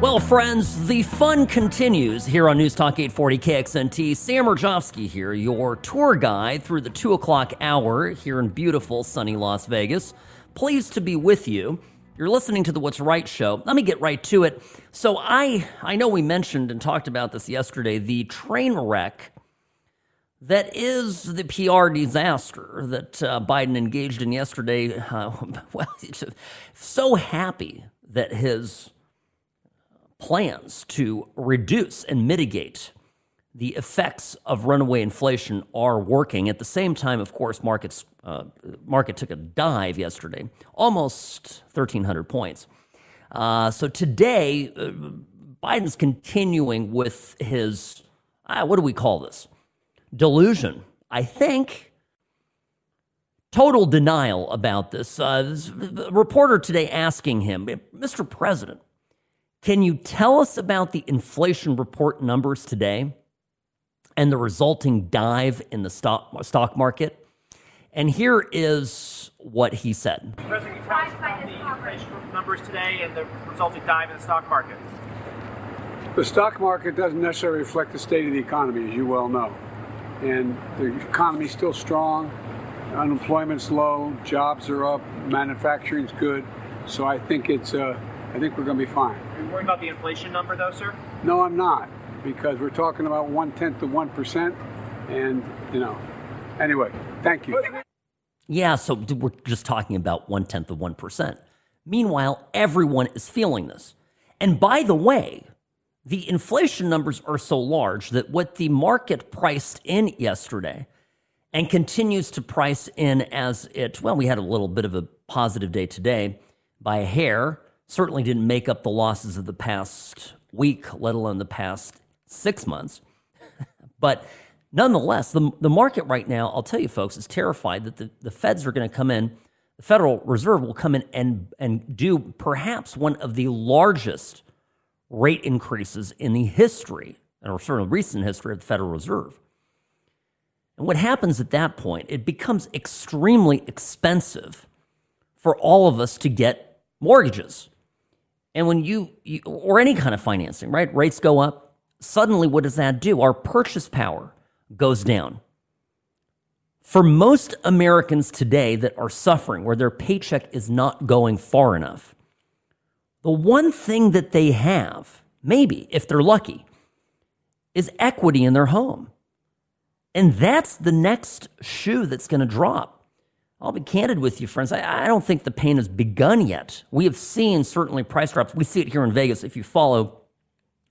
Well, friends, the fun continues here on News Talk 840 KXNT. Sam Mirejovsky here, your tour guide through the 2 o'clock hour here in beautiful sunny Las Vegas. Pleased to be with you. You're listening to the What's Right show. Let me get right to it. So I I know we mentioned and talked about this yesterday, the train wreck that is the PR disaster that uh, Biden engaged in yesterday. Uh, well, so happy that his plans to reduce and mitigate the effects of runaway inflation are working. At the same time, of course, markets uh, market took a dive yesterday, almost 1,300 points. Uh, so today, uh, Biden's continuing with his uh, what do we call this? Delusion, I think. Total denial about this. Uh, this reporter today asking him, Mr. President, can you tell us about the inflation report numbers today and the resulting dive in the stock, stock market? And here is what he said. President, can you tell us about the inflation numbers today and the resulting dive in the stock market? The stock market doesn't necessarily reflect the state of the economy, as you well know. And the economy's still strong, unemployment's low, jobs are up, manufacturing's good. So I think it's uh, I think we're going to be fine. Are you worried about the inflation number, though, sir? No, I'm not, because we're talking about one tenth of one percent, and you know. Anyway, thank you. Yeah, so we're just talking about one tenth of one percent. Meanwhile, everyone is feeling this. And by the way, the inflation numbers are so large that what the market priced in yesterday and continues to price in as it, well, we had a little bit of a positive day today by a hair certainly didn't make up the losses of the past week, let alone the past six months. but nonetheless, the, the market right now, I'll tell you folks, is terrified that the, the feds are going to come in, the Federal Reserve will come in and, and do perhaps one of the largest rate increases in the history, or certainly recent history of the Federal Reserve. And what happens at that point, it becomes extremely expensive for all of us to get mortgages. And when you, you, or any kind of financing, right? Rates go up. Suddenly, what does that do? Our purchase power goes down. For most Americans today that are suffering, where their paycheck is not going far enough, the one thing that they have, maybe if they're lucky, is equity in their home. And that's the next shoe that's going to drop. I'll be candid with you, friends. I, I, don't think the pain has begun yet. We have seen certainly price drops. We see it here in Vegas. If you follow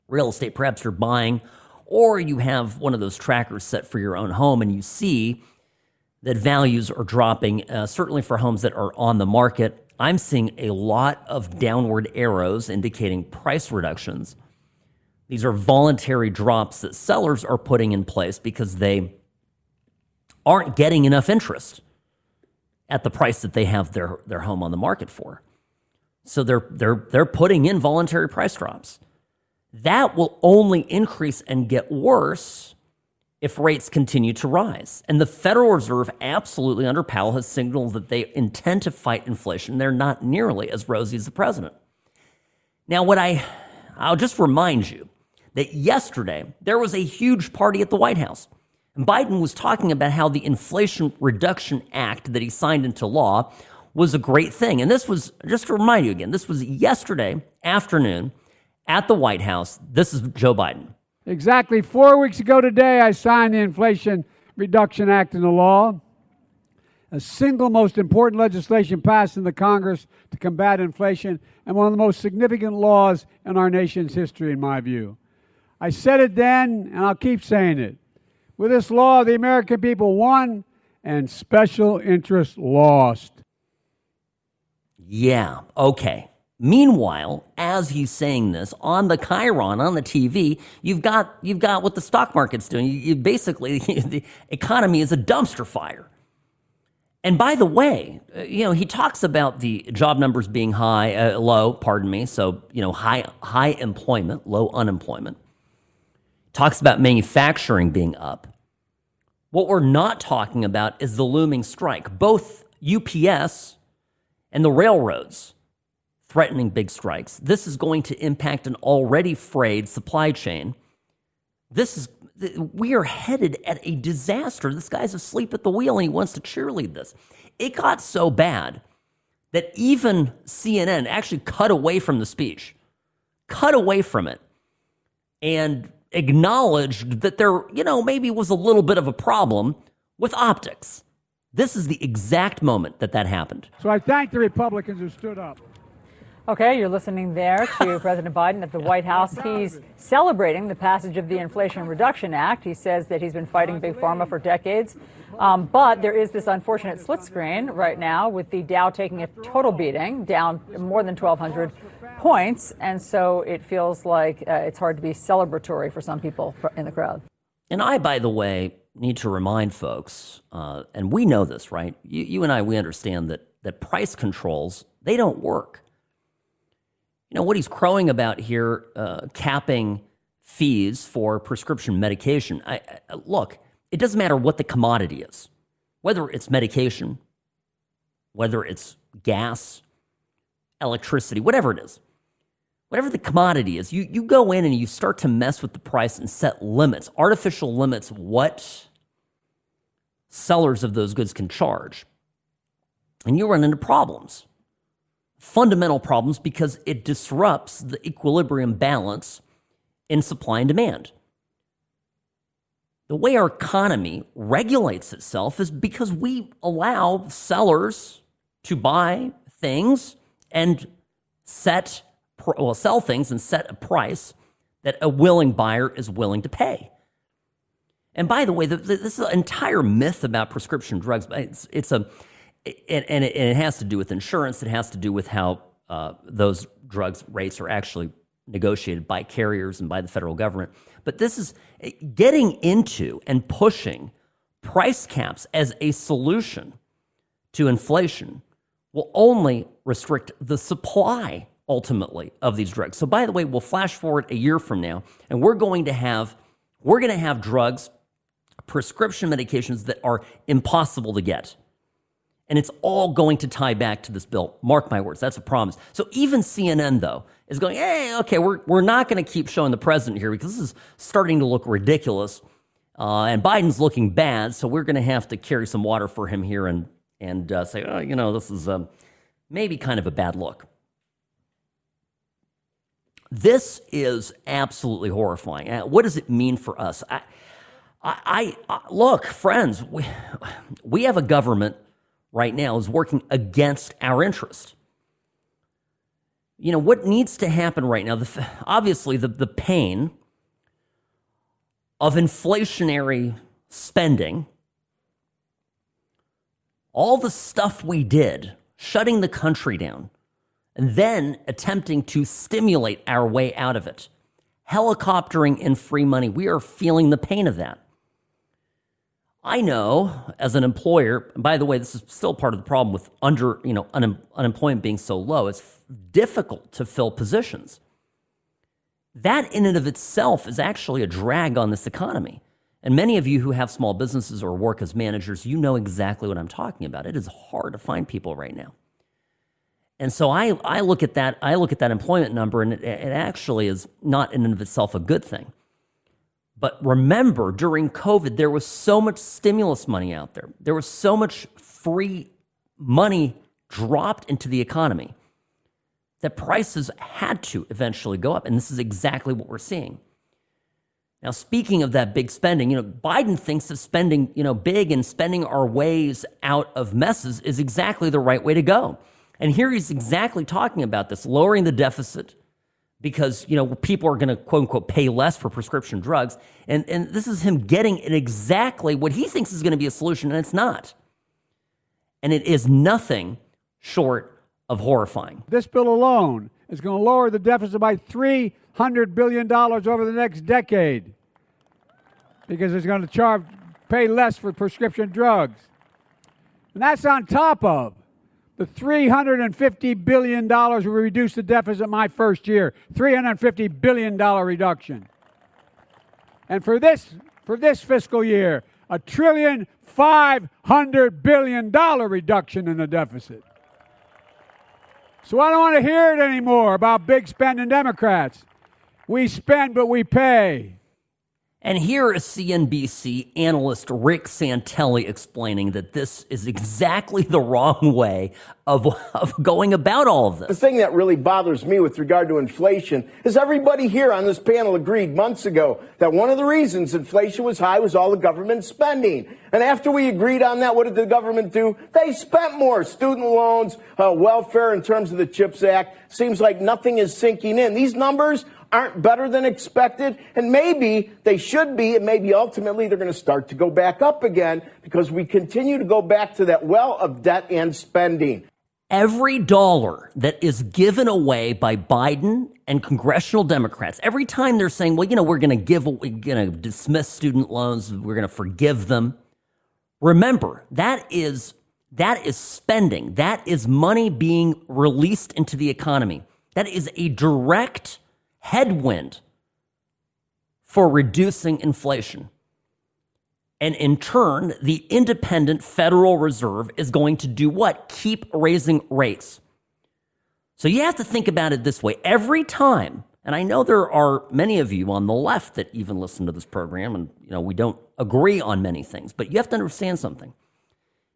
real estate, perhaps you're buying, or you have one of those trackers set for your own home, and you see that values are dropping, uh, certainly for homes that are on the market. I'm seeing a lot of downward arrows indicating price reductions. These are voluntary drops that sellers are putting in place because they aren't getting enough interest at the price that they have their, their home on the market for. So they're, they're, they're putting in voluntary price drops. That will only increase and get worse if rates continue to rise. And the Federal Reserve, absolutely under Powell, has signaled that they intend to fight inflation. They're not nearly as rosy as the president. Now, what I, I'll just remind you that yesterday there was a huge party at the White House. And Biden was talking about how the Inflation Reduction Act that he signed into law was a great thing. And this was, just to remind you again, this was yesterday afternoon at the White House. This is Joe Biden. Exactly four weeks ago today, I signed the Inflation Reduction Act into law, a single most important legislation passed in the Congress to combat inflation, and one of the most significant laws in our nation's history, in my view. I said it then, and I'll keep saying it. With this law, the American people won and special interests lost. Yeah, okay. Meanwhile, as he's saying this on the chyron on the TV, you've got you've got what the stock market's doing. You, you basically the economy is a dumpster fire. And by the way, you know he talks about the job numbers being high, uh, low. Pardon me. So you know high high employment, low unemployment talks about manufacturing being up. What we're not talking about is the looming strike. Both UPS and the railroads threatening big strikes. This is going to impact an already frayed supply chain. This is we are headed at a disaster. This guy's asleep at the wheel and he wants to cheerlead this. It got so bad that even CNN actually cut away from the speech, cut away from it, and acknowledged that there, you know, maybe was a little bit of a problem with optics. This is the exact moment that that happened. So I thank the Republicans who stood up. Okay, you're listening there to President Biden at the White House. He's celebrating the passage of the Inflation Reduction Act. He says that he's been fighting Big Pharma for decades. Um, but there is this unfortunate split screen right now with the Dow taking a total beating, down more than 1,200 points. And so it feels like uh, it's hard to be celebratory for some people in the crowd. And I, by the way, need to remind folks, uh, and we know this, right? You, you and I, we understand that, that price controls, they don't work you know, what he's crowing about here, uh, capping fees for prescription medication. I, I, look, it doesn't matter what the commodity is, whether it's medication, whether it's gas, electricity, whatever it is. Whatever the commodity is, you, you go in and you start to mess with the price and set limits, artificial limits, what sellers of those goods can charge. And you run into problems fundamental problems because it disrupts the equilibrium balance in supply and demand. The way our economy regulates itself is because we allow sellers to buy things and set well sell things and set a price that a willing buyer is willing to pay. And by the way, the, the, this is an entire myth about prescription drugs. It's, it's a and, and, it, and it has to do with insurance. It has to do with how uh, those drugs rates are actually negotiated by carriers and by the federal government. But this is eh, getting into and pushing price caps as a solution to inflation will only restrict the supply ultimately of these drugs. So by the way, we'll flash forward a year from now and we're going to have we're going to have drugs prescription medications that are impossible to get. And it's all going to tie back to this bill. Mark my words, that's a promise. So even CNN, though, is going, hey, okay, we're, we're not going to keep showing the president here because this is starting to look ridiculous. Uh, and Biden's looking bad, so we're going to have to carry some water for him here and, and uh, say, oh, you know, this is um, maybe kind of a bad look. This is absolutely horrifying. Uh, what does it mean for us? I, I, I, look, friends, we, we have a government right now is working against our interest. You know, what needs to happen right now, the, obviously, the, the pain of inflationary spending, all the stuff we did, shutting the country down, and then attempting to stimulate our way out of it, helicoptering in free money. We are feeling the pain of that. I know as an employer, by the way, this is still part of the problem with under, you know, un- unemployment being so low. It's f- difficult to fill positions. That in and of itself is actually a drag on this economy. And many of you who have small businesses or work as managers, you know exactly what I'm talking about. It is hard to find people right now. And so I, I look at that, I look at that employment number, and it, it actually is not in and of itself a good thing. But remember, during COVID, there was so much stimulus money out there. There was so much free money dropped into the economy that prices had to eventually go up. And this is exactly what we're seeing. Now, speaking of that big spending, you know, Biden thinks that spending, you know, big and spending our ways out of messes is exactly the right way to go. And here he's exactly talking about this, lowering the deficit, because you know people are going to quote unquote pay less for prescription drugs. And and this is him getting exactly what he thinks is going to be a solution and it's not. And it is nothing short of horrifying. This bill alone is going to lower the deficit by 300 billion dollars over the next decade because it's going to charge pay less for prescription drugs. And that's on top of the $350 billion will reduce the deficit my first year. $350 billion reduction. And for this, for this fiscal year, a trillion five hundred billion dollar reduction in the deficit. So I don't want to hear it anymore about big spending Democrats. We spend, but we pay. And here is CNBC analyst Rick Santelli explaining that this is exactly the wrong way of, of going about all of this. The thing that really bothers me with regard to inflation is everybody here on this panel agreed months ago that one of the reasons inflation was high was all the government spending. And after we agreed on that, what did the government do? They spent more. Student loans, uh, welfare in terms of the CHIPS Act. Seems like nothing is sinking in. These numbers aren't better than expected, and maybe they should be, and maybe ultimately they're going to start to go back up again because we continue to go back to that well of debt and spending. Every dollar that is given away by Biden and congressional Democrats, every time they're saying, well, you know, we're going to give, we're going to dismiss student loans, we're going to forgive them. Remember, that is that is spending. That is money being released into the economy. That is a direct headwind for reducing inflation. And in turn, the independent Federal Reserve is going to do what? Keep raising rates. So you have to think about it this way. Every time, and I know there are many of you on the left that even listen to this program, and you know, we don't agree on many things, but you have to understand something.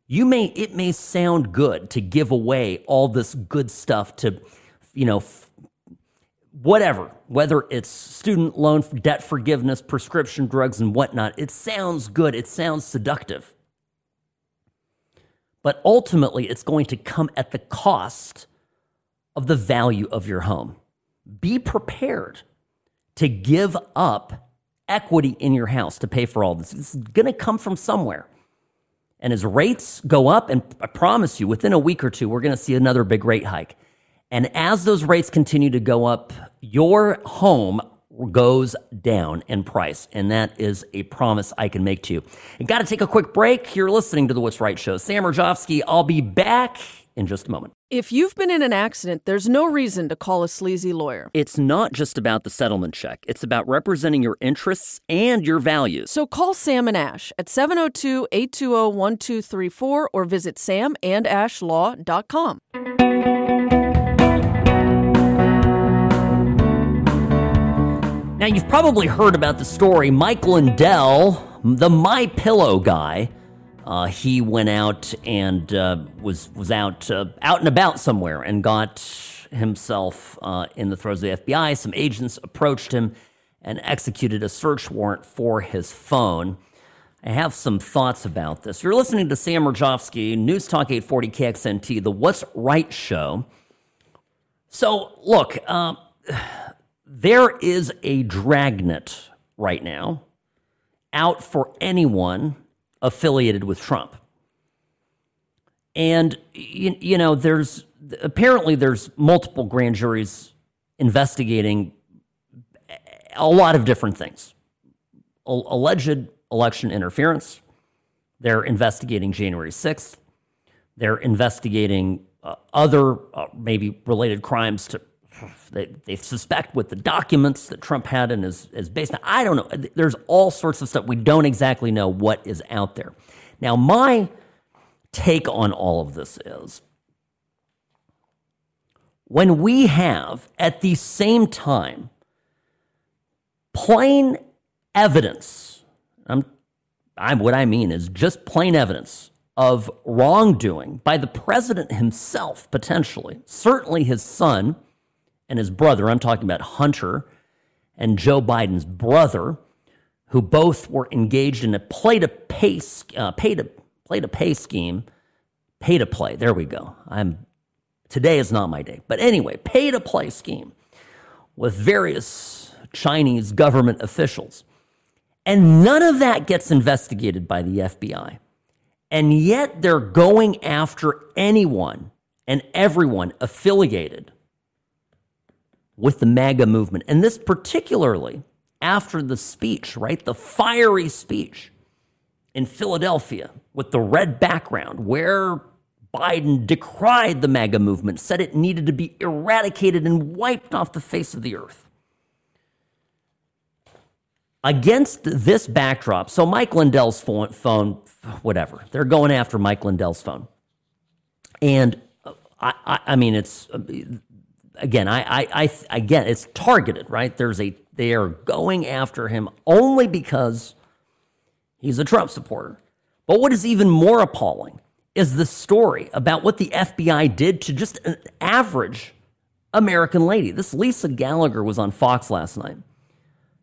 You may it may sound good to give away all this good stuff to, you know, whatever, whether it's student loan debt forgiveness, prescription drugs, and whatnot. It sounds good. It sounds seductive. But ultimately, it's going to come at the cost of the value of your home. Be prepared to give up equity in your house to pay for all this. It's going to come from somewhere. And as rates go up, and I promise you, within a week or two, we're going to see another big rate hike. And as those rates continue to go up, your home goes down in price. And that is a promise I can make to you. Got to take a quick break. You're listening to The What's Right Show. Sam Mirejovsky, I'll be back in just a moment. If you've been in an accident, there's no reason to call a sleazy lawyer. It's not just about the settlement check, it's about representing your interests and your values. So call Sam and Ash at 702 820 1234 or visit samandashlaw.com. Now, you've probably heard about the story. Mike Lindell, the My Pillow guy, uh, he went out and uh, was was out uh, out and about somewhere and got himself uh, in the throes of the FBI. Some agents approached him and executed a search warrant for his phone. I have some thoughts about this. You're listening to Sam Mirejovsky, News Talk 840 KXNT, the What's Right show. So, look, uh, there is a dragnet right now out for anyone affiliated with Trump. And, you, you know, there's apparently there's multiple grand juries investigating a lot of different things. Alleged election interference. They're investigating January 6th. They're investigating uh, other uh, maybe related crimes to they, they suspect with the documents that Trump had in his, his basement. I don't know. There's all sorts of stuff. We don't exactly know what is out there. Now, my take on all of this is when we have at the same time plain evidence, I'm, I'm what I mean is just plain evidence of wrongdoing by the president himself, potentially, certainly his son and his brother. I'm talking about Hunter and Joe Biden's brother, who both were engaged in a play to pay, uh, pay to play to pay scheme, pay to play. There we go. I'm today is not my day, but anyway, pay to play scheme with various Chinese government officials, and none of that gets investigated by the FBI, and yet they're going after anyone and everyone affiliated with the MAGA movement. And this particularly after the speech, right? The fiery speech in Philadelphia with the red background where Biden decried the MAGA movement, said it needed to be eradicated and wiped off the face of the earth. against this backdrop, so Mike Lindell's phone, whatever, they're going after Mike Lindell's phone. And I, I, I mean, it's again, I, I, I, again, it's targeted, right? There's a, they are going after him only because he's a Trump supporter. But what is even more appalling is the story about what the FBI did to just an average American lady. This Lisa Gallagher was on Fox last night,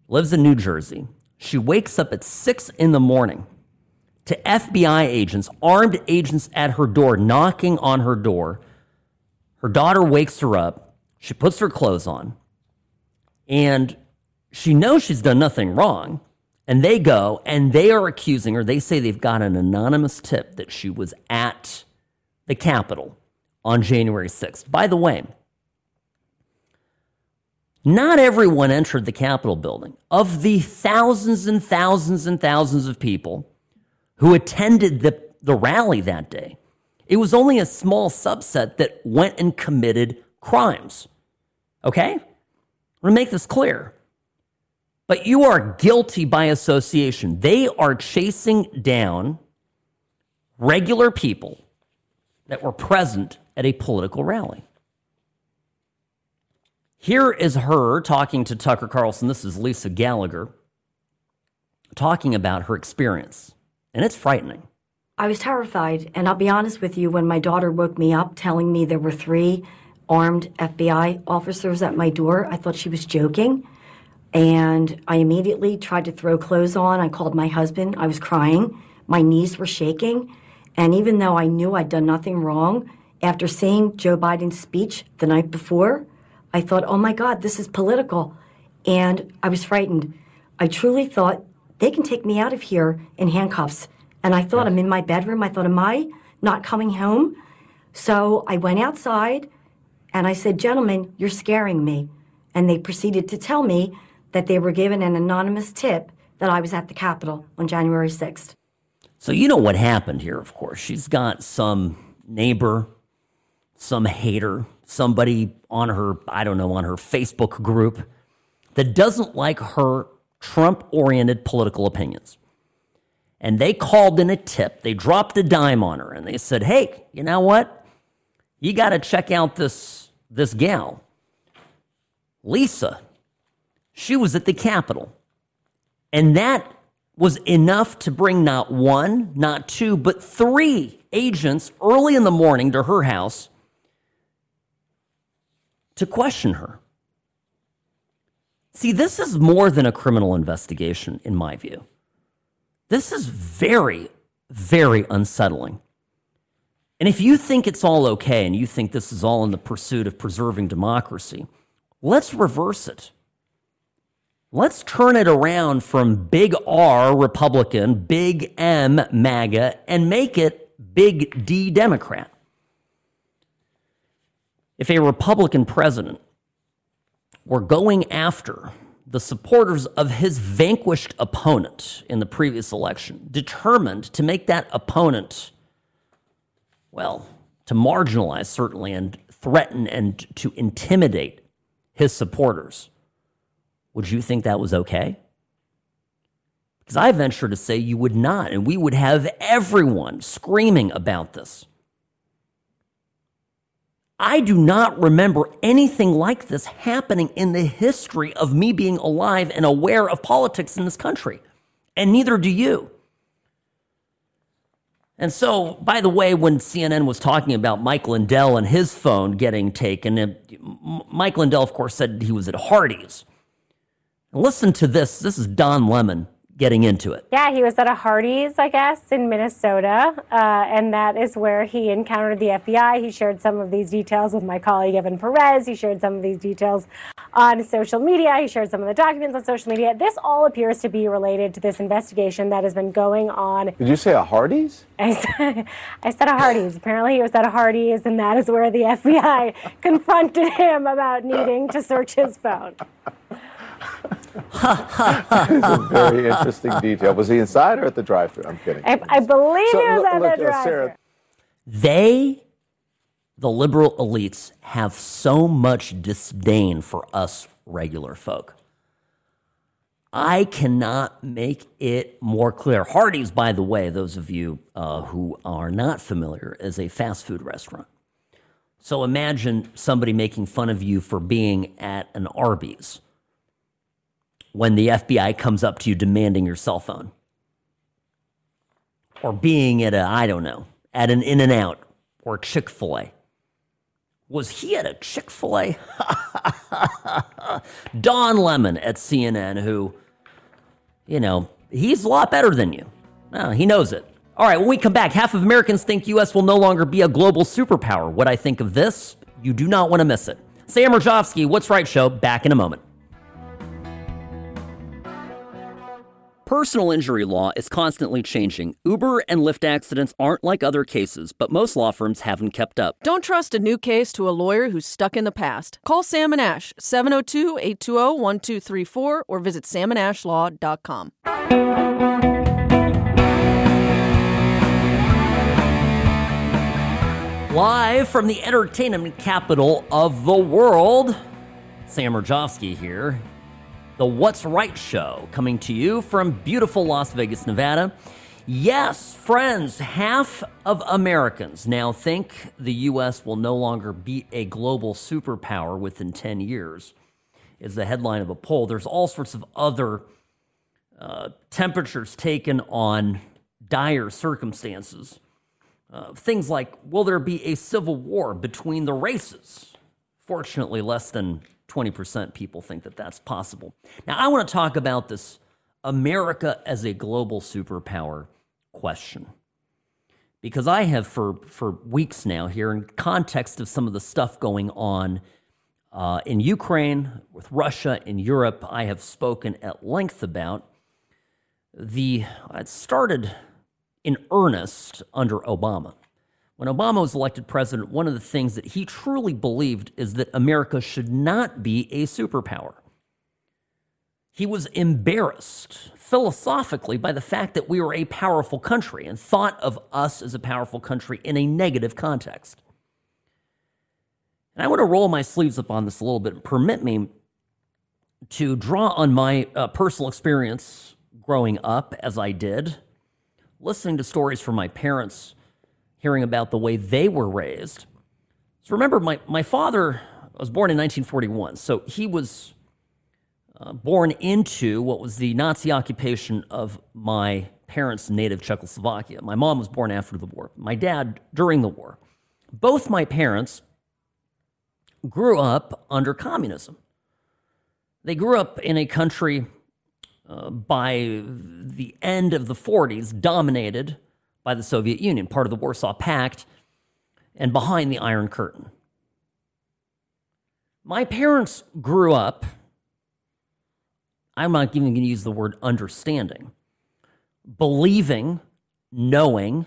lives in New Jersey. She wakes up at six in the morning to FBI agents, armed agents at her door, knocking on her door. Her daughter wakes her up. She puts her clothes on, and she knows she's done nothing wrong. And they go and they are accusing her. They say they've got an anonymous tip that she was at the Capitol on January 6th. By the way, not everyone entered the Capitol building. Of the thousands and thousands and thousands of people who attended the, the rally that day, it was only a small subset that went and committed crimes. Okay? I'm to make this clear. But you are guilty by association. They are chasing down regular people that were present at a political rally. Here is her talking to Tucker Carlson. This is Lisa Gallagher talking about her experience, and it's frightening. I was terrified, and I'll be honest with you, when my daughter woke me up telling me there were three armed FBI officers at my door, I thought she was joking. And I immediately tried to throw clothes on. I called my husband. I was crying. My knees were shaking. And even though I knew I'd done nothing wrong, after seeing Joe Biden's speech the night before, I thought, oh my God, this is political. And I was frightened. I truly thought they can take me out of here in handcuffs. And I thought, I'm in my bedroom. I thought, am I not coming home? So I went outside and I said, gentlemen, you're scaring me. And they proceeded to tell me that they were given an anonymous tip that I was at the Capitol on January 6th. So, you know what happened here, of course. She's got some neighbor, some hater, somebody on her, I don't know, on her Facebook group that doesn't like her Trump oriented political opinions. And they called in a tip. They dropped a dime on her and they said, hey, you know what? You got to check out this, this gal, Lisa. She was at the Capitol. And that was enough to bring not one, not two, but three agents early in the morning to her house to question her. See, this is more than a criminal investigation, in my view. This is very, very unsettling. And if you think it's all okay and you think this is all in the pursuit of preserving democracy, let's reverse it. Let's turn it around from big R Republican, big M MAGA, and make it big D Democrat. If a Republican president were going after the supporters of his vanquished opponent in the previous election, determined to make that opponent, well, to marginalize certainly and threaten and to intimidate his supporters would you think that was okay? Because I venture to say you would not, and we would have everyone screaming about this. I do not remember anything like this happening in the history of me being alive and aware of politics in this country, and neither do you. And so, by the way, when CNN was talking about Mike Lindell and his phone getting taken, Mike Lindell, of course, said he was at Hardee's. Listen to this. This is Don Lemon getting into it. Yeah, he was at a Hardee's, I guess, in Minnesota, uh, and that is where he encountered the FBI. He shared some of these details with my colleague Evan Perez. He shared some of these details on social media. He shared some of the documents on social media. This all appears to be related to this investigation that has been going on. Did you say a Hardee's? I said, I said a Hardee's. Apparently, he was at a Hardee's, and that is where the FBI confronted him about needing to search his phone it's a very interesting detail. Was he inside or at the drive-through? I'm kidding. I, I believe so, he was at look, the drive-through. They, the liberal elites, have so much disdain for us regular folk. I cannot make it more clear. Hardee's, by the way, those of you uh, who are not familiar, is a fast food restaurant. So imagine somebody making fun of you for being at an Arby's when the FBI comes up to you demanding your cell phone. Or being at a, I don't know, at an In N Out or Chick fil A. Was he at a Chick fil A? Don Lemon at CNN, who, you know, he's a lot better than you. Well, he knows it. All right, when we come back, half of Americans think U.S. will no longer be a global superpower. What I think of this, you do not want to miss it. Sam Mirejovsky, What's Right Show, back in a moment. Personal injury law is constantly changing. Uber and Lyft accidents aren't like other cases, but most law firms haven't kept up. Don't trust a new case to a lawyer who's stuck in the past. Call Sam and Ash, 702 820 1234, or visit samandashlaw.com. Live from the entertainment capital of the world, Sam Mirejovsky here the What's Right Show, coming to you from beautiful Las Vegas, Nevada. Yes, friends, half of Americans now think the U.S. will no longer be a global superpower within 10 years, is the headline of a poll. There's all sorts of other uh, temperatures taken on dire circumstances. Uh, things like will there be a civil war between the races? Fortunately, less than 20% people think that that's possible. Now, I want to talk about this America as a global superpower question. Because I have for, for weeks now, here in context of some of the stuff going on uh, in Ukraine, with Russia, in Europe, I have spoken at length about the, it started in earnest under Obama. When Obama was elected president, one of the things that he truly believed is that America should not be a superpower. He was embarrassed philosophically by the fact that we were a powerful country and thought of us as a powerful country in a negative context. And I want to roll my sleeves up on this a little bit and permit me to draw on my uh, personal experience growing up as I did, listening to stories from my parents hearing about the way they were raised. So remember, my, my father was born in 1941, so he was uh, born into what was the Nazi occupation of my parents' native Czechoslovakia. My mom was born after the war, my dad during the war. Both my parents grew up under communism. They grew up in a country uh, by the end of the 40s dominated by the Soviet Union, part of the Warsaw Pact, and behind the Iron Curtain. My parents grew up, I'm not even going to use the word understanding, believing, knowing,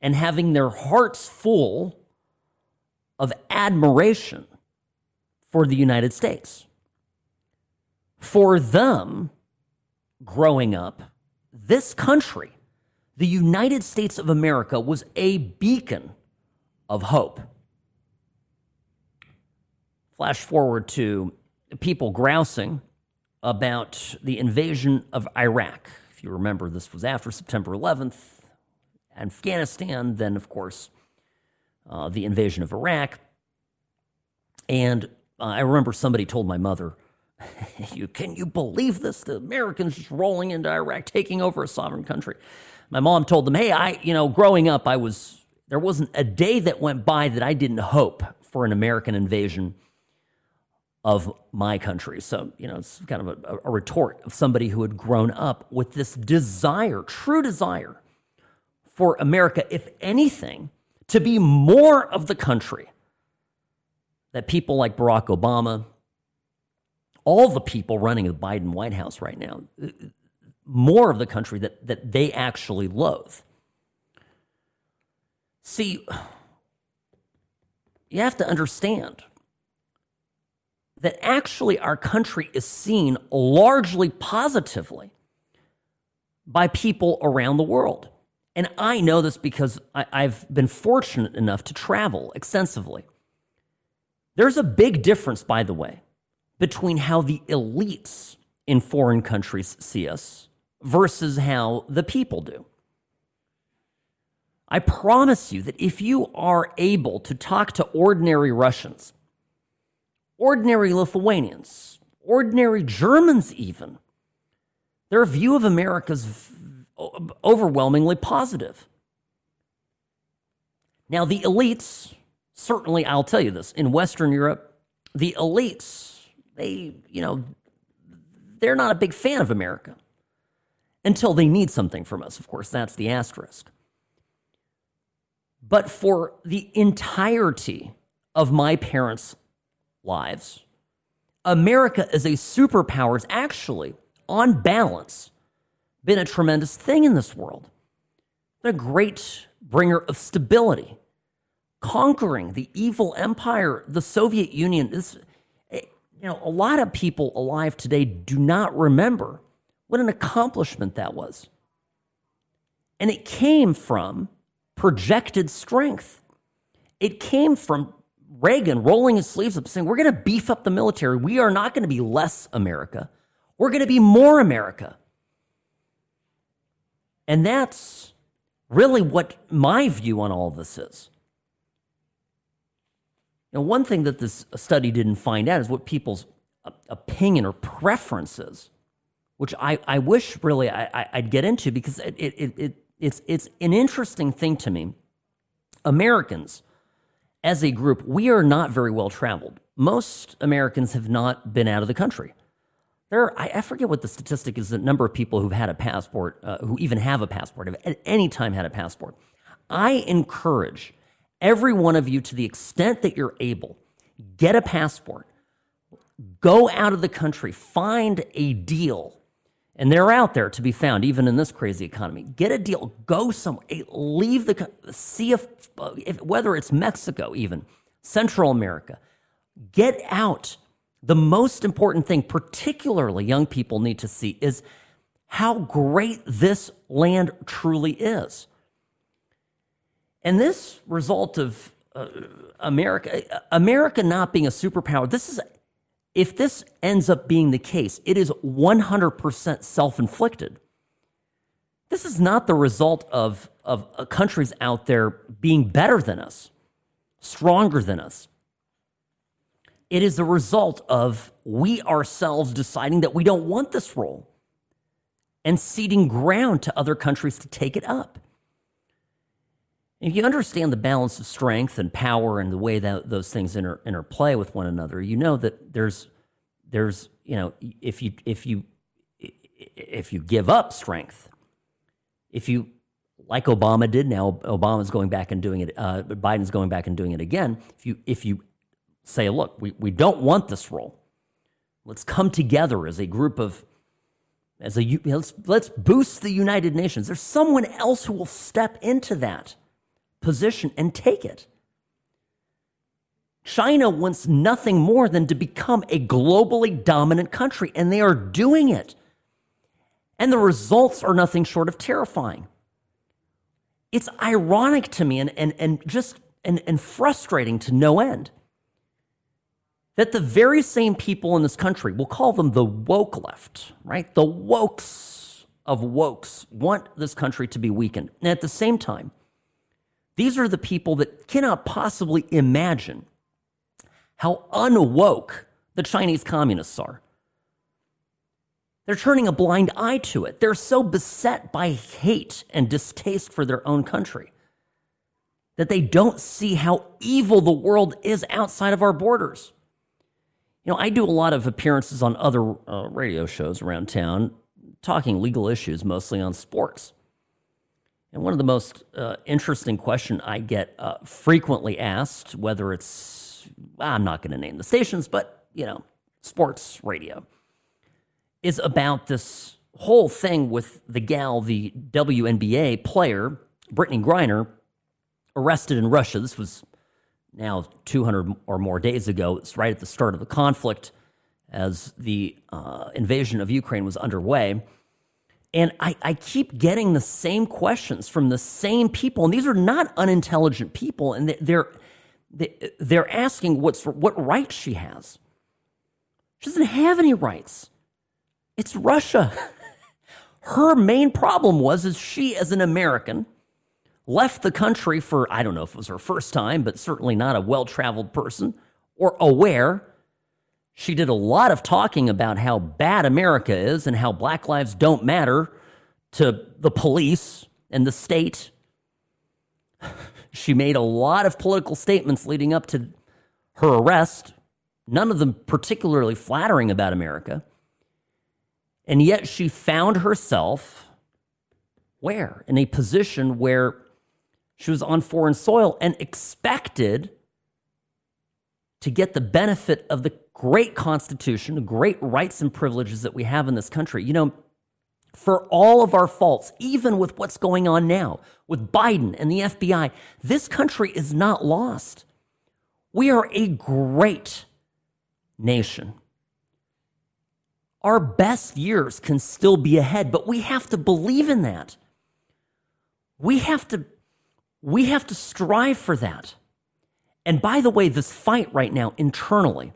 and having their hearts full of admiration for the United States. For them, growing up, this country the United States of America was a beacon of hope. Flash forward to people grousing about the invasion of Iraq. If you remember, this was after September 11th, Afghanistan, then, of course, uh, the invasion of Iraq. And uh, I remember somebody told my mother, you, Can you believe this? The Americans just rolling into Iraq, taking over a sovereign country my mom told them, hey, I, you know, growing up, I was, there wasn't a day that went by that I didn't hope for an American invasion of my country. So, you know, it's kind of a, a retort of somebody who had grown up with this desire, true desire for America, if anything, to be more of the country that people like Barack Obama, all the people running the Biden White House right now, more of the country that, that they actually loathe. See, you have to understand that actually our country is seen largely positively by people around the world. And I know this because I, have been fortunate enough to travel extensively. There's a big difference, by the way, between how the elites in foreign countries see us versus how the people do. I promise you that if you are able to talk to ordinary Russians, ordinary Lithuanians, ordinary Germans, even, their view of America is overwhelmingly positive. Now, the elites, certainly, I'll tell you this, in Western Europe, the elites, they, you know, they're not a big fan of America until they need something from us. Of course, that's the asterisk. But for the entirety of my parents' lives, America as a superpower has actually, on balance, been a tremendous thing in this world. a great bringer of stability, conquering the evil empire, the Soviet Union. This, eh, you know, a lot of people alive today do not remember what an accomplishment that was. And it came from projected strength. It came from Reagan rolling his sleeves up saying, We're going to beef up the military. We are not going to be less America. We're going to be more America. And that's really what my view on all this is. Now, one thing that this study didn't find out is what people's uh, opinion or preferences, which I, I wish really I, would get into because it, it, it, it's, it's an interesting thing to me. Americans, as a group, we are not very well traveled. Most Americans have not been out of the country. There, I, I forget what the statistic is. The number of people who've had a passport, uh, who even have a passport, have at any time had a passport. I encourage every one of you, to the extent that you're able, get a passport, go out of the country, find a deal and they're out there to be found, even in this crazy economy. Get a deal, go somewhere, leave the, see if, if whether it's Mexico, even Central America, get out. The most important thing, particularly young people need to see, is how great this land truly is. And this result of uh, America, America not being a superpower, this is if this ends up being the case, it is 100% self inflicted. This is not the result of, of uh, countries out there being better than us, stronger than us. It is the result of we ourselves deciding that we don't want this role and ceding ground to other countries to take it up. If you understand the balance of strength and power and the way that those things inter, interplay with one another, you know that there's there's you know if you if you if you give up strength, if you like Obama did now, Obama's going back and doing it. Uh, Biden's going back and doing it again. If you if you say, look, we, we don't want this role. Let's come together as a group of as a let's let's boost the United Nations. There's someone else who will step into that position and take it. China wants nothing more than to become a globally dominant country, and they are doing it. And the results are nothing short of terrifying. It's ironic to me and, and, and just and, and frustrating to no end that the very same people in this country, we'll call them the woke left, right? The wokes of wokes want this country to be weakened. And at the same time, these are the people that cannot possibly imagine how unwoke the Chinese communists are. They're turning a blind eye to it. They're so beset by hate and distaste for their own country that they don't see how evil the world is outside of our borders. You know, I do a lot of appearances on other uh, radio shows around town talking legal issues, mostly on sports. And one of the most uh, interesting questions I get uh, frequently asked, whether it's I'm not going to name the stations, but, you know, sports radio, is about this whole thing with the gal, the WNBA player, Brittney Griner, arrested in Russia. This was now 200 or more days ago. It's right at the start of the conflict as the uh, invasion of Ukraine was underway. And I, I, keep getting the same questions from the same people. And these are not unintelligent people. And they're, they're asking what's what rights she has. She doesn't have any rights. It's Russia. Her main problem was is she as an American left the country for I don't know if it was her first time, but certainly not a well-traveled person or aware. She did a lot of talking about how bad America is and how black lives don't matter to the police and the state. She made a lot of political statements leading up to her arrest, none of them particularly flattering about America. And yet she found herself where? In a position where she was on foreign soil and expected to get the benefit of the great Constitution, great rights and privileges that we have in this country. You know, for all of our faults, even with what's going on now with Biden and the FBI, this country is not lost. We are a great nation. Our best years can still be ahead, but we have to believe in that. We have to we have to strive for that. And by the way, this fight right now internally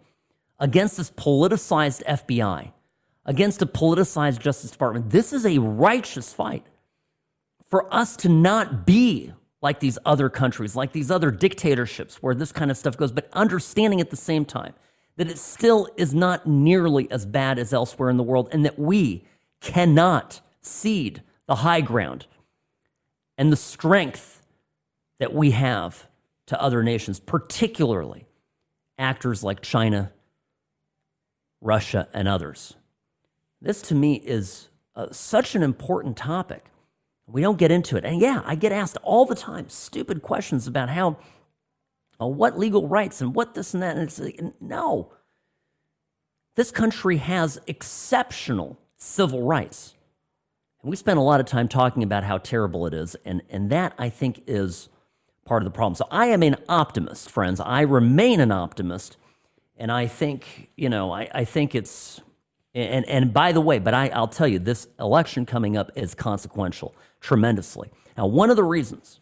against this politicized FBI, against a politicized Justice Department, this is a righteous fight. For us to not be like these other countries, like these other dictatorships where this kind of stuff goes, but understanding at the same time that it still is not nearly as bad as elsewhere in the world and that we cannot cede the high ground and the strength that we have to other nations, particularly actors like China, Russia, and others. This to me is uh, such an important topic. We don't get into it. And yeah, I get asked all the time stupid questions about how, uh, what legal rights and what this and that. And it's like, no. This country has exceptional civil rights. And we spend a lot of time talking about how terrible it is. And, and that, I think, is part of the problem. So I am an optimist, friends. I remain an optimist. And I think, you know, I, I think it's, and, and by the way, but I, I'll tell you, this election coming up is consequential tremendously. Now, one of the reasons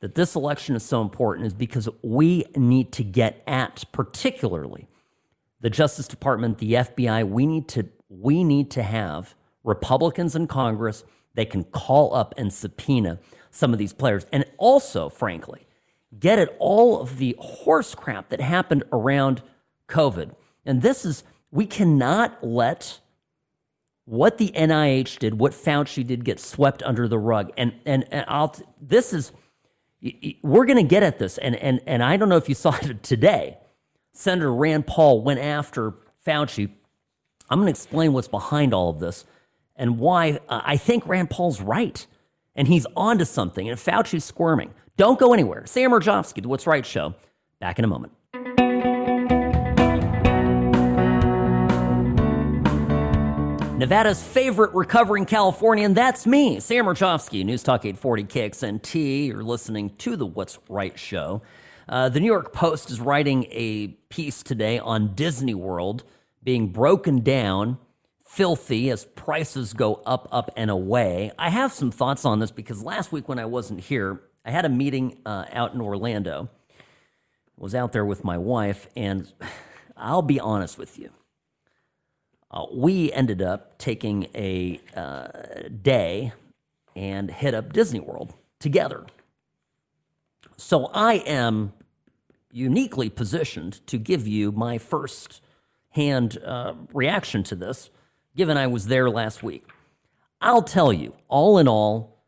that this election is so important is because we need to get at, particularly, the Justice Department, the FBI. We need to, we need to have Republicans in Congress they can call up and subpoena some of these players. And also, frankly, get at all of the horse crap that happened around COVID. And this is, we cannot let what the NIH did, what Fauci did, get swept under the rug. And, and, and I'll, this is, we're going to get at this. And, and, and I don't know if you saw it today. Senator Rand Paul went after Fauci. I'm going to explain what's behind all of this and why uh, I think Rand Paul's right and he's onto something, and Fauci's squirming. Don't go anywhere. Sam Mirejovsky, the What's Right Show. Back in a moment. Nevada's favorite recovering Californian, that's me, Sam Mirejovsky, News Talk 840 KXNT. You're listening to the What's Right show. Uh, the New York Post is writing a piece today on Disney World being broken down filthy as prices go up, up, and away. I have some thoughts on this because last week when I wasn't here, I had a meeting uh, out in Orlando. Was out there with my wife, and I'll be honest with you. Uh, we ended up taking a uh, day and hit up Disney World together. So I am uniquely positioned to give you my first hand uh, reaction to this given I was there last week. I'll tell you, all in all,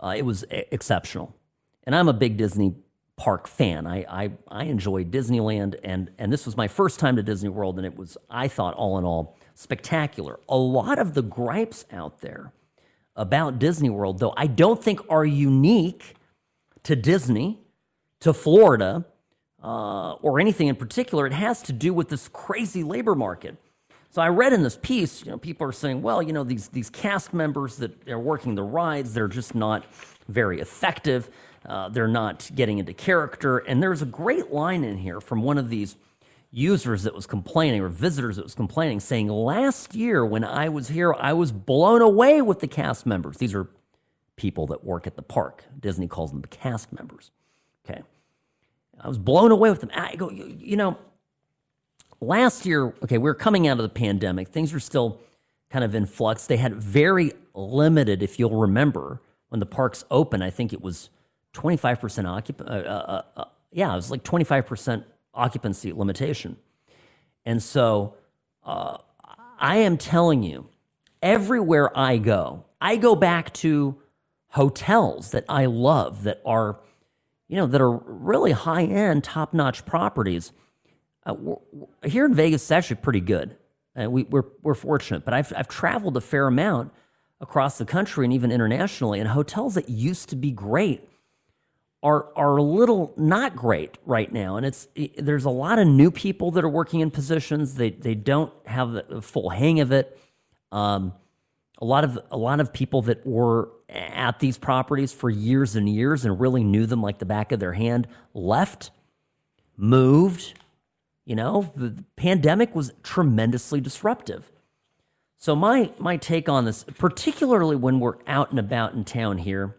uh, it was a- exceptional. And I'm a big Disney park fan. I, I, I enjoy Disneyland, and, and this was my first time to Disney World, and it was, I thought, all in all, spectacular. A lot of the gripes out there about Disney World, though, I don't think are unique to Disney, to Florida, uh, or anything in particular. It has to do with this crazy labor market. So I read in this piece, you know, people are saying, well, you know, these these cast members that are working the rides, they're just not very effective. Uh, they're not getting into character. And there's a great line in here from one of these users that was complaining or visitors that was complaining, saying, last year when I was here, I was blown away with the cast members. These are people that work at the park. Disney calls them the cast members. Okay. I was blown away with them. I go, you, you know, last year, okay, we are coming out of the pandemic. Things were still kind of in flux. They had very limited, if you'll remember, when the parks opened, I think it was 25% occupancy. Uh, uh, uh, yeah, it was like 25% occupancy limitation. And so uh, I am telling you, everywhere I go, I go back to hotels that I love that are, you know, that are really high end, top notch properties. Uh, here in Vegas, it's actually pretty good. Uh, we, we're, we're fortunate, but I've, I've traveled a fair amount across the country and even internationally, and hotels that used to be great are are a little not great right now, and it's there's a lot of new people that are working in positions. They they don't have the full hang of it. Um, a lot of a lot of people that were at these properties for years and years and really knew them like the back of their hand left, moved. You know, the pandemic was tremendously disruptive. So my my take on this, particularly when we're out and about in town here,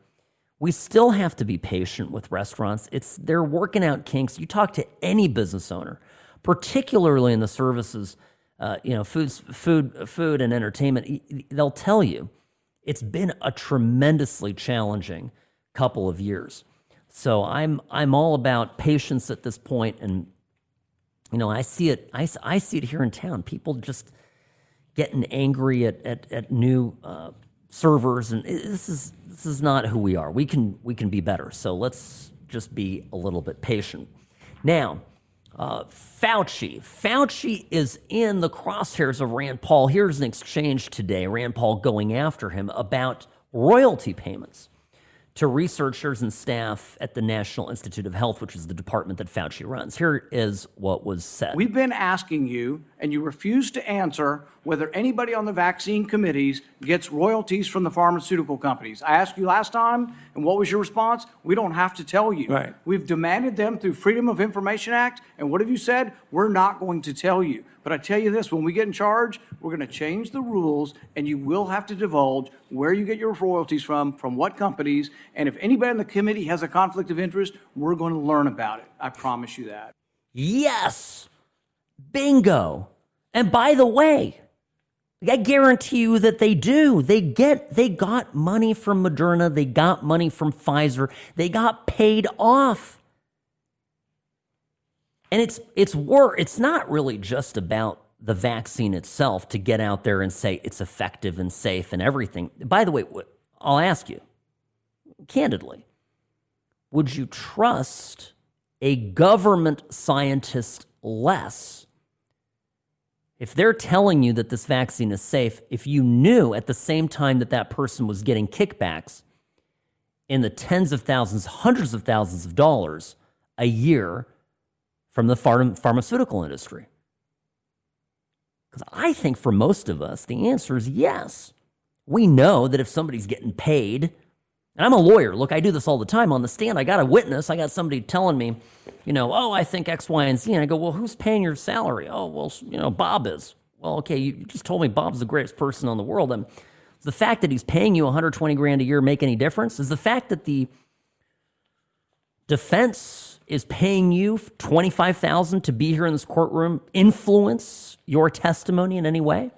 we still have to be patient with restaurants. It's they're working out kinks. You talk to any business owner, particularly in the services, uh, you know, foods, food, food and entertainment. They'll tell you it's been a tremendously challenging couple of years. So I'm I'm all about patience at this point, and you know I see it I, I see it here in town. People just getting angry at at, at new uh, servers, and this is this is not who we are. We can we can be better. So let's just be a little bit patient. Now, uh, Fauci. Fauci is in the crosshairs of Rand Paul. Here's an exchange today. Rand Paul going after him about royalty payments to researchers and staff at the National Institute of Health, which is the department that Fauci runs. Here is what was said. We've been asking you, and you refuse to answer whether anybody on the vaccine committees gets royalties from the pharmaceutical companies. I asked you last time, and what was your response? We don't have to tell you. Right. We've demanded them through Freedom of Information Act, and what have you said? We're not going to tell you. But I tell you this, when we get in charge, we're going to change the rules, and you will have to divulge where you get your royalties from, from what companies, and if anybody on the committee has a conflict of interest, we're going to learn about it. I promise you that. Yes. Bingo. And by the way, I guarantee you that they do. They get they got money from Moderna, they got money from Pfizer, they got paid off. And it's it's work. It's not really just about the vaccine itself to get out there and say it's effective and safe and everything. By the way, I'll ask you candidly, would you trust a government scientist less if they're telling you that this vaccine is safe, if you knew at the same time that that person was getting kickbacks in the tens of thousands, hundreds of thousands of dollars a year from the pharma- pharmaceutical industry? Because I think for most of us, the answer is yes. We know that if somebody's getting paid, and I'm a lawyer, look, I do this all the time on the stand. I got a witness, I got somebody telling me, you know, oh, I think X, Y, and Z. And I go, well, who's paying your salary? Oh, well, you know, Bob is. Well, okay, you just told me Bob's the greatest person in the world. And the fact that he's paying you 120 grand a year make any difference? Is the fact that the defense is paying you 25,000 to be here in this courtroom influence your testimony in any way?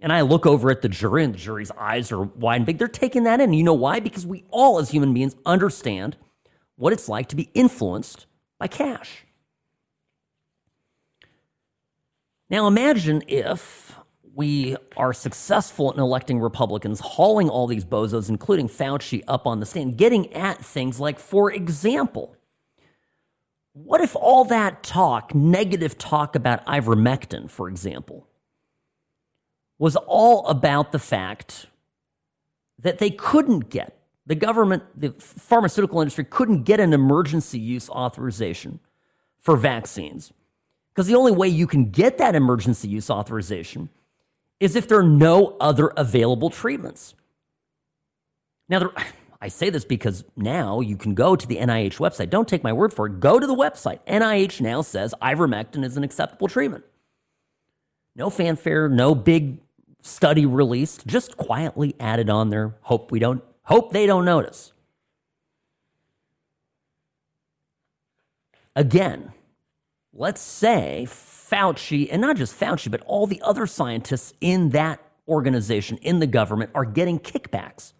And I look over at the jury, and the jury's eyes are wide and big. They're taking that in. You know why? Because we all, as human beings, understand what it's like to be influenced by cash. Now, imagine if we are successful in electing Republicans, hauling all these bozos, including Fauci, up on the stand, getting at things like, for example, what if all that talk, negative talk about ivermectin, for example, was all about the fact that they couldn't get, the government, the pharmaceutical industry couldn't get an emergency use authorization for vaccines? Because the only way you can get that emergency use authorization is if there are no other available treatments. Now, there, I say this because now you can go to the NIH website. Don't take my word for it. Go to the website. NIH now says ivermectin is an acceptable treatment. No fanfare, no big study released, just quietly added on there. Hope we don't hope they don't notice. Again, let's say Fauci, and not just Fauci, but all the other scientists in that organization in the government are getting kickbacks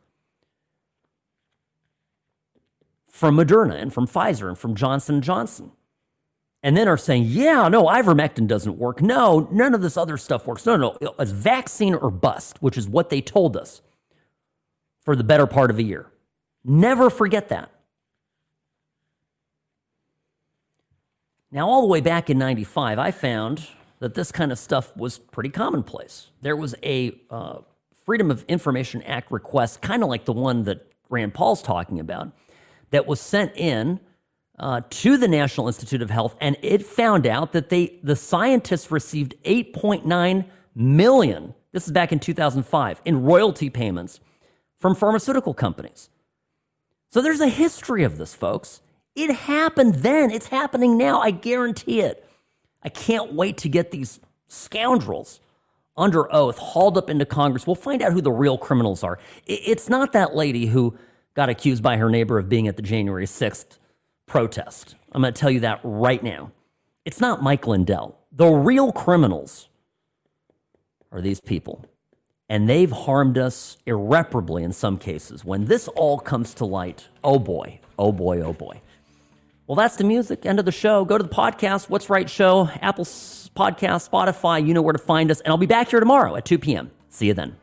from Moderna and from Pfizer and from Johnson Johnson. And then are saying, yeah, no, ivermectin doesn't work. No, none of this other stuff works. No, no, it's vaccine or bust, which is what they told us for the better part of a year. Never forget that. Now, all the way back in 95, I found that this kind of stuff was pretty commonplace. There was a uh, Freedom of Information Act request, kind of like the one that Rand Paul's talking about, that was sent in uh, to the National Institute of Health, and it found out that they the scientists received 8.9 million. This is back in 2005 in royalty payments from pharmaceutical companies. So there's a history of this, folks. It happened then. It's happening now. I guarantee it. I can't wait to get these scoundrels under oath hauled up into Congress. We'll find out who the real criminals are. It's not that lady who got accused by her neighbor of being at the January 6th protest. I'm going to tell you that right now. It's not Mike Lindell. The real criminals are these people. And they've harmed us irreparably in some cases. When this all comes to light, oh boy, oh boy, oh boy. Well, that's the music. End of the show. Go to the podcast, What's Right Show, Apple Podcast, Spotify. You know where to find us. And I'll be back here tomorrow at 2 p.m. See you then.